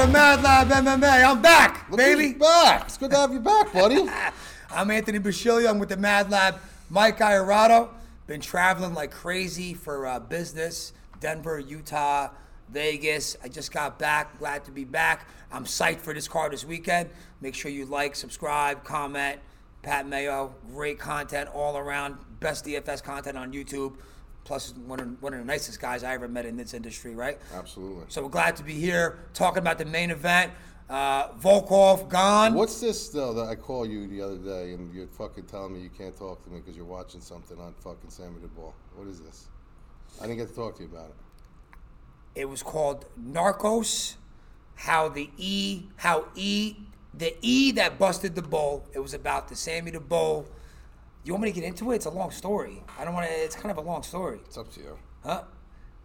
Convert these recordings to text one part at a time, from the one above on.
to Mad Lab MMA. I'm back, Look baby. back. It's good to have you back, buddy. I'm Anthony Bashilio. I'm with the Mad Lab. Mike Iarato. Been traveling like crazy for uh, business. Denver, Utah, Vegas. I just got back. Glad to be back. I'm psyched for this card this weekend. Make sure you like, subscribe, comment. Pat Mayo, great content all around. Best DFS content on YouTube. Plus, one of, one of the nicest guys I ever met in this industry, right? Absolutely. So we're glad to be here talking about the main event. Uh, Volkov gone. What's this though that I call you the other day and you're fucking telling me you can't talk to me because you're watching something on fucking Sammy the Bull? What is this? I didn't get to talk to you about it. It was called Narcos. How the E, how E, the E that busted the bull. It was about the Sammy the Bull. You want me to get into it? It's a long story. I don't want to. It's kind of a long story. It's up to you. Huh?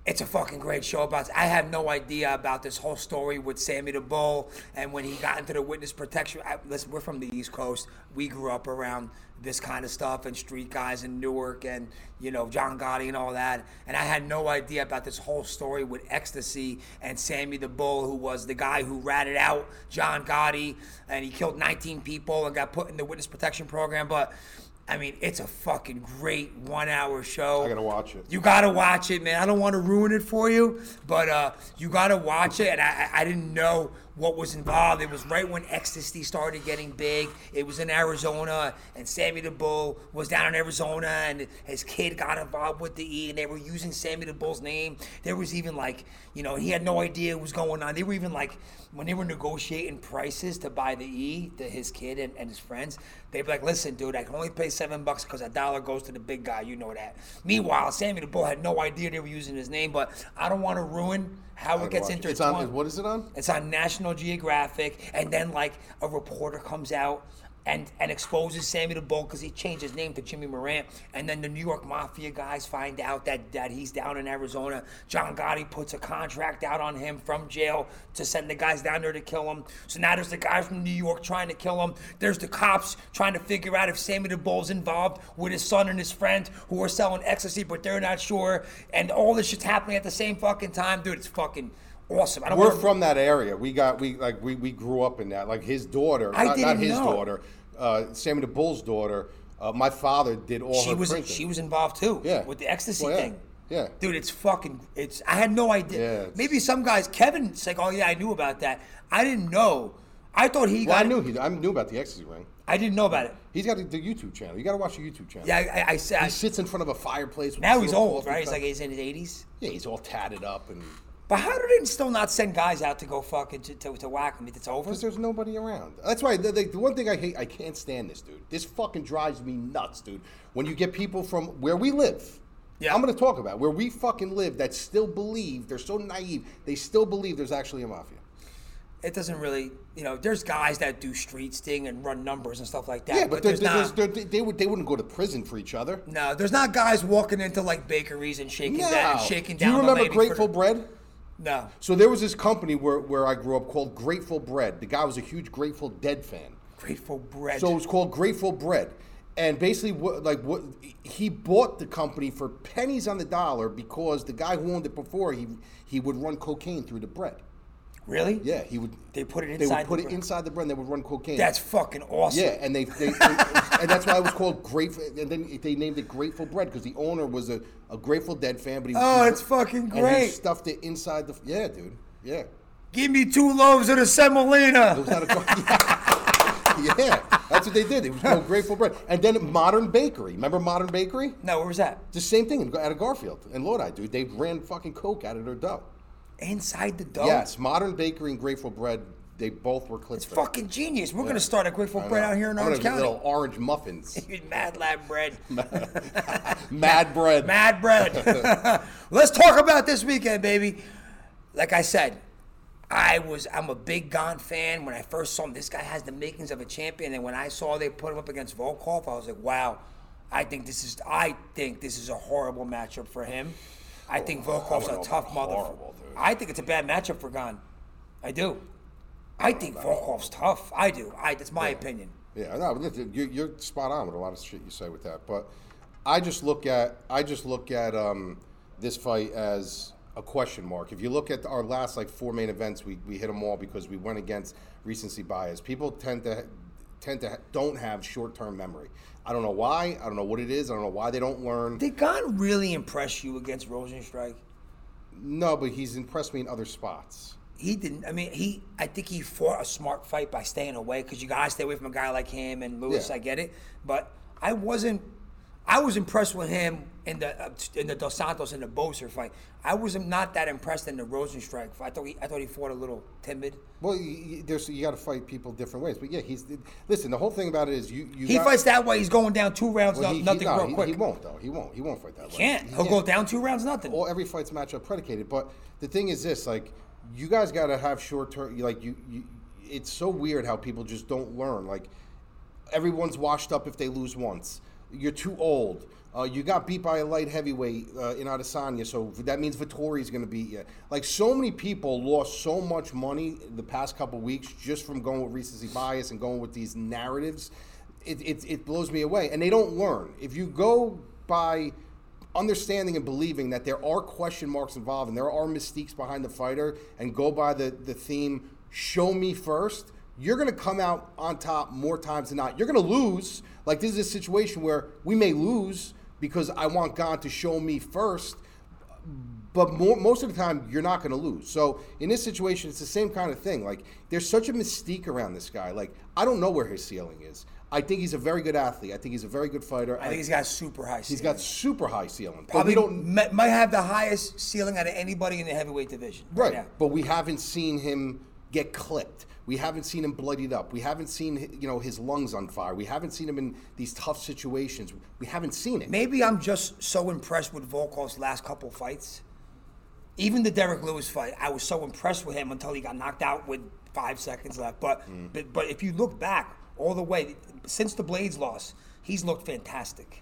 It's a fucking great show about. I have no idea about this whole story with Sammy the Bull and when he got into the witness protection. I, listen, we're from the East Coast. We grew up around this kind of stuff and street guys in Newark and you know John Gotti and all that. And I had no idea about this whole story with ecstasy and Sammy the Bull, who was the guy who ratted out John Gotti and he killed 19 people and got put in the witness protection program. But I mean, it's a fucking great one-hour show. I gotta watch it. You gotta watch it, man. I don't want to ruin it for you, but uh, you gotta watch it. And I I didn't know what was involved. It was right when ecstasy started getting big. It was in Arizona, and Sammy the Bull was down in Arizona, and his kid got involved with the E, and they were using Sammy the Bull's name. There was even like, you know, he had no idea what was going on. They were even like, when they were negotiating prices to buy the E, to his kid and, and his friends, they'd be like, listen, dude, I can only pay seven bucks because a dollar goes to the big guy. You know that. Meanwhile, Sammy the Bull had no idea they were using his name, but I don't want to ruin how it gets Watch into It's on. What is it on? it's on National Geographic, and then like a reporter comes out and and exposes Sammy the Bull because he changed his name to Jimmy Morant, and then the New York Mafia guys find out that that he's down in Arizona. John Gotti puts a contract out on him from jail to send the guys down there to kill him. So now there's the guys from New York trying to kill him. There's the cops trying to figure out if Sammy the Bull's involved with his son and his friend who are selling ecstasy, but they're not sure. And all this shit's happening at the same fucking time, dude. It's fucking awesome. I don't We're wanna- from that area. We got we like we, we grew up in that. Like his daughter, I not, not didn't his know. daughter, uh, Sammy the Bull's daughter. Uh, my father did all she her was printing. she was involved too. Yeah. With the ecstasy Well, yeah. thing. Yeah. Dude, it's fucking it's I had no idea. Yeah, Maybe some guys Kevin's like, Oh yeah, I knew about that. I didn't know. I thought he well, got I knew he. I knew about the ecstasy ring. I didn't know about it. He's got the, the YouTube channel. You got to watch the YouTube channel. Yeah, I, I, He sits in front of a fireplace. With now he's old, right? He's like he's in his eighties. yeah, he's all tatted up, and But how do they still not send guys out to go fucking to, to, to whack him? If it's over. because there's nobody around. That's why the, the, the one thing I hate, I can't stand this, dude. This fucking drives me nuts, dude. When you get people from where we live. Yeah. I'm going to talk about where we fucking live that still believe they're so naive. They still believe there's actually a mafia. It doesn't really, you know. There's guys that do street sting and run numbers and stuff like that. Yeah, but, there's there's, not. there's, there- they would they wouldn't go to prison for each other. no, there's not guys walking into like bakeries and shaking No. down, shaking Do down. you the remember for Grateful the- Bread? No. So there was this company where, where I grew up called Grateful Bread. The guy was a huge Grateful Dead fan. Grateful bread. So it was called Grateful Bread. And basically, what, like what he bought the company for pennies on the dollar because the guy who owned it before he he would run cocaine through the bread. really? Yeah, he would. They put it inside. They would put the it bread. inside the bread. and They would run cocaine. That's fucking awesome. yeah, and they, they, and that's why it was called Grateful. And then they named it Grateful Bread because the owner was a, a Grateful Dead fan. But he Oh, it's fucking And he great. stuffed it inside the. Yeah, dude. Yeah. Give me two loaves of the semolina. It was not a, yeah, that's what they did. It was called Grateful Bread. And then Modern Bakery. Remember Modern Bakery? No, where was that? The same thing out of Garfield and Lodi, dude. They ran fucking coke out of their dough. Inside the dough. Yes, Modern Bakery and Grateful Bread. They both were clipped. It's fucking genius. We're gonna start a quick I Bread out here in I'm Orange County. Little orange muffins. Mad Lab bread. Mad bread. Mad bread. Let's talk about this weekend, baby. Like I said, I was I'm a big Gane fan. When I first saw him, this guy has the makings of a champion. And when I saw they put him up against Volkov, I was like, wow. I think this is I think this is a horrible matchup for him. I think oh, Volkov's a tough about mother. I think it's a bad matchup for Gane. I do. I think Volkov's tough. I do. I that's my opinion. Yeah, no, listen, you- you're spot on with a lot of shit you say with that. But I just look at I just look at um, this fight as a question mark. If you look at our last like four main events, we, we hit them all because we went against recency bias. People tend to tend to don't have short term memory. I don't know why. I don't know what it is. I don't know why they don't learn. Did Gane really impress you against Rozenstruik? No, but he's impressed me in other spots. He didn't. I mean, he. I think he fought a smart fight by staying away because you gotta stay away from a guy like him and Lewis. Yeah. I get it, but I wasn't. I was impressed with him in the uh, in the Dos Santos and the Boser fight. I was not that impressed in the Rozenstruik fight. I thought he. I thought he fought a little timid. Well, you, there's you got to fight people different ways. But yeah, he's listen. The whole thing about it is you. you He got- fights that way. He's going down two rounds, well, he- he- nothing no, real he, quick. He won't though. He won't. He won't fight that way. can't. He He'll go down two rounds, nothing. All every fight's matchup predicated. But the thing is this: like, you guys got to have short term. Like, you, you, it's so weird how people just don't learn. Like, everyone's washed up if they lose once. You're too old. Uh, you got beat by a light heavyweight uh, in Adesanya, so that means Vettori's going to beat you. Like so many people lost so much money the past couple weeks just from going with recency bias and going with these narratives. It, it, it blows me away, and they don't learn. If you go by understanding and believing that there are question marks involved and there are mystiques behind the fighter, and go by the the theme "show me first, you're going to come out on top more times than not. You're going to lose. Like this is a situation where we may lose because I want Gane to show me first, but more, most of the time you're not going to lose. So in this situation, it's the same kind of thing. Like there's such a mystique around this guy. Like I don't know where his ceiling is. I think he's a very good athlete. I think he's a very good fighter. I think he's got super high. he's got super high ceiling. But probably we don't might, might have the highest ceiling out of anybody in the heavyweight division. Right, now. but we haven't seen him get clipped. We haven't seen him bloodied up. We haven't seen you know his lungs on fire. We haven't seen him in these tough situations. We haven't seen it. Maybe I'm just so impressed with Volkov's last couple fights. Even the Derrick Lewis fight, I was so impressed with him until he got knocked out with five seconds left. But Mm. but, but if you look back all the way since the Blaydes loss, he's looked fantastic.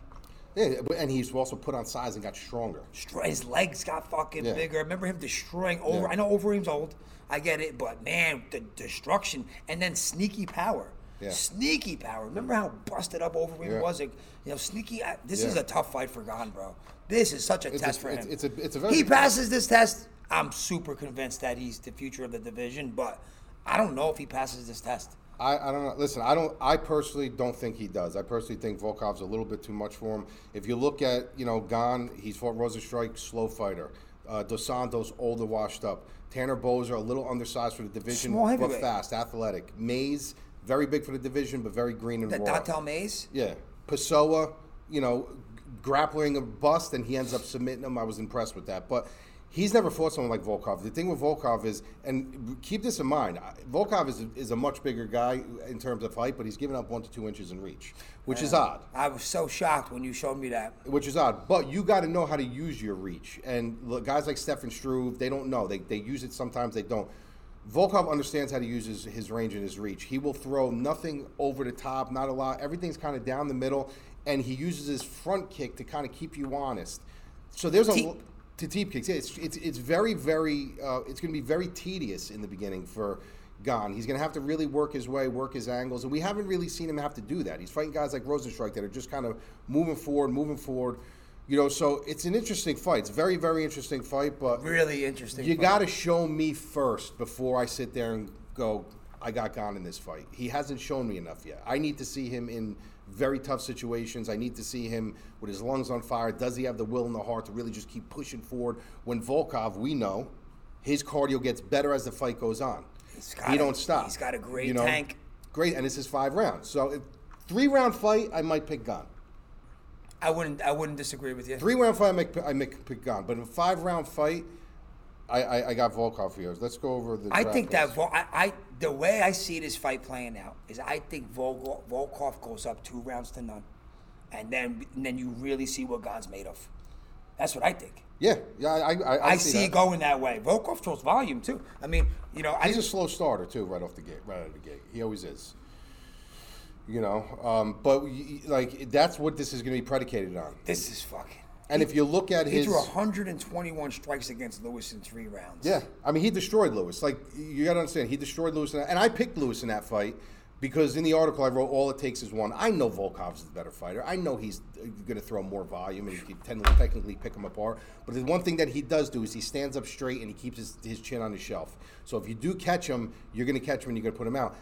Yeah, but- and he's also put on size and got stronger. His legs got fucking Yeah. bigger. I remember him destroying over. Yeah. I know Overeem's old. I get it, but man, the destruction and then sneaky power. Yeah. Sneaky power. Remember how busted up Overeem Yeah. was? Like, you know, sneaky. I- This is a tough fight for Gane, bro. This is such a It's a- test for it's- him. it's a- it's a very- he passes this test. I'm super convinced that he's the future of the division, but I don't know if he passes this test. I, I don't know. Listen, I don't. I personally don't think he does. I personally think Volkov's a little bit too much for him. If you look at you know Gane, he's fought Rozenstruik, slow fighter. Uh, Dos Santos, older, washed up. Tanner Boser, a little undersized for the division, Small but fast, athletic. Mayes, very big for the division, but very green and That raw. Don'Tale Mayes. Yeah, Pessoa, you know, grappling a bust, and he ends up submitting him. I was impressed with that, but he's never fought someone like Volkov. The thing with Volkov is, and keep this in mind, Volkov is a, is a much bigger guy in terms of height, but he's given up one to two inches in reach, which is odd. I was so shocked when you showed me that. Which is odd, but you got to know how to use your reach. And look, guys like Stefan Struve, they don't know. They, they use it sometimes, they don't. Volkov understands how to use his, his range and his reach. He will throw nothing over the top, not a lot. Everything's kind of down the middle, and he uses his front kick to kind of keep you honest. So there's a to deep kicks. Yeah, it's, it's it's very very uh, it's going to be very tedious in the beginning for Gane. He's going to have to really work his way, work his angles, and we haven't really seen him have to do that. He's fighting guys like Rozenstruik that are just kind of moving forward, moving forward. You know, so it's an interesting fight. It's a very very interesting fight, but Really interesting. you got to show me first before I sit there and go. I got Gane in this fight. He hasn't shown me enough yet. I need to see him in very tough situations. I need to see him with his lungs on fire. Does he have the will and the heart to really just keep pushing forward? When Volkov, we know, his cardio gets better as the fight goes on. He's got he a- don't stop. he's got a great you know? tank. Great, and this is five rounds. So, if, three round fight, I might pick Gane. I wouldn't. I wouldn't disagree with you. Three round fight, I make I make pick Gane. But in a five round fight, I, I, I got Volkov here. Let's go over the. I think that. Vol- I, I the way I see this fight playing out is I think Volkov, Volkov goes up two rounds to none, and then and then you really see what Gane's made of. That's what I think. Yeah, yeah, I, I, I, I, see, that. it going that way. Volkov throws volume too. I mean, you know, He's a slow starter too, right off the gate, right out of the gate. He always is. You know, um, but like that's what this is going to be predicated on. this is fucking. And if you look at He his, he threw 121 strikes against Lewis in three rounds. yeah, I mean he destroyed Lewis. Like you got to understand, he destroyed Lewis, and I picked Lewis in that fight Because in the article I wrote, all it takes is one. I know Volkov's the better fighter. I know he's uh, going to throw more volume and he can technically pick him apart. But the one thing that he does do is he stands up straight and he keeps his, his chin on his shelf. So if you do catch him, you're going to catch him and you're going to put him out.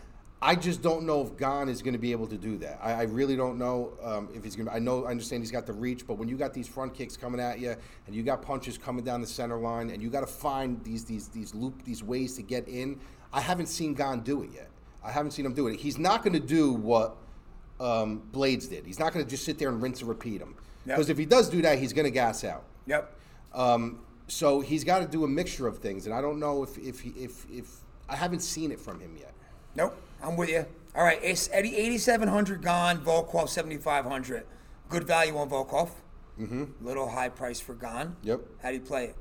I just don't know if Gane is going to be able to do that. I, I really don't know um, if he's going to. I know, I understand he's got the reach, but when you got these front kicks coming at you, and you got punches coming down the center line, and you got to find these these these loop these ways to get in, I haven't seen Gane do it yet. I haven't seen him do it. He's not going to do what um, Blaydes did. He's not going to just sit there and rinse and repeat him. Because yep. if he does do that, he's going to gas out. Yep. Um, so he's got to do a mixture of things, and I don't know if if if if I haven't seen it from him yet. Nope, I'm with you. All right, Eddie, 8,700 Gane, Volkov 7,500. Good value on Volkov. Mm-hmm. Little high price for Gane. Yep. How do you play it?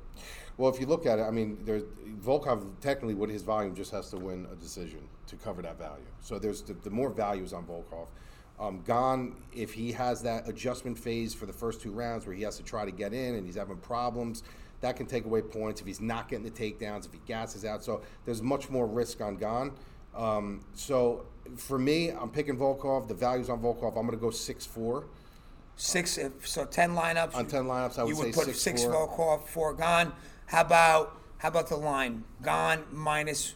Well, if you look at it, I mean, there's Volkov technically with his volume just has to win a decision to cover that value. So there's the, the more values on Volkov. Um, Gane, if he has that adjustment phase for the first two rounds where he has to try to get in and he's having problems, that can take away points. If he's not getting the takedowns, if he gasses out, so there's much more risk on Gane. Um, so for me, I'm picking Volkov. The values on Volkov, I'm going to go six four. Six, so ten lineups. On ten lineups, I would, you would put six, six four. Volkov, four Gane. How about how about the line? Gane minus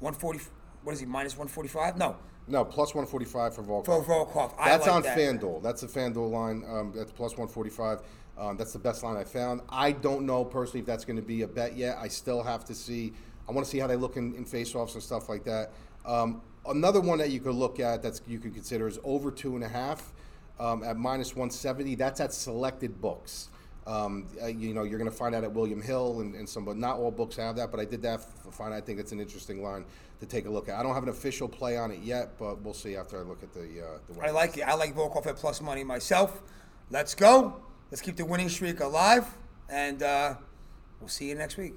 one forty. What is he? Minus one forty five? No. No, plus 145 for Volkov. For Volkov. I That's like on that. FanDuel. That's the FanDuel line. Um, that's plus 145. Um, that's the best line I found. I don't know personally if that's going to be a bet yet. I still have to see. I want to see how they look in, in face-offs and stuff like that. Um, another one that you could look at that's you could consider is over two and a half um, at minus 170. That's at selected books. Um, uh, you know, you're going to find out at William Hill and, and some, but not all books have that. But I did that for fine. I think it's an interesting line to take a look at. I don't have an official play on it yet, but we'll see after I look at the uh, the. I like it. I like Volkov at plus money myself. Let's go. Let's keep the winning streak alive, and uh, we'll see you next week.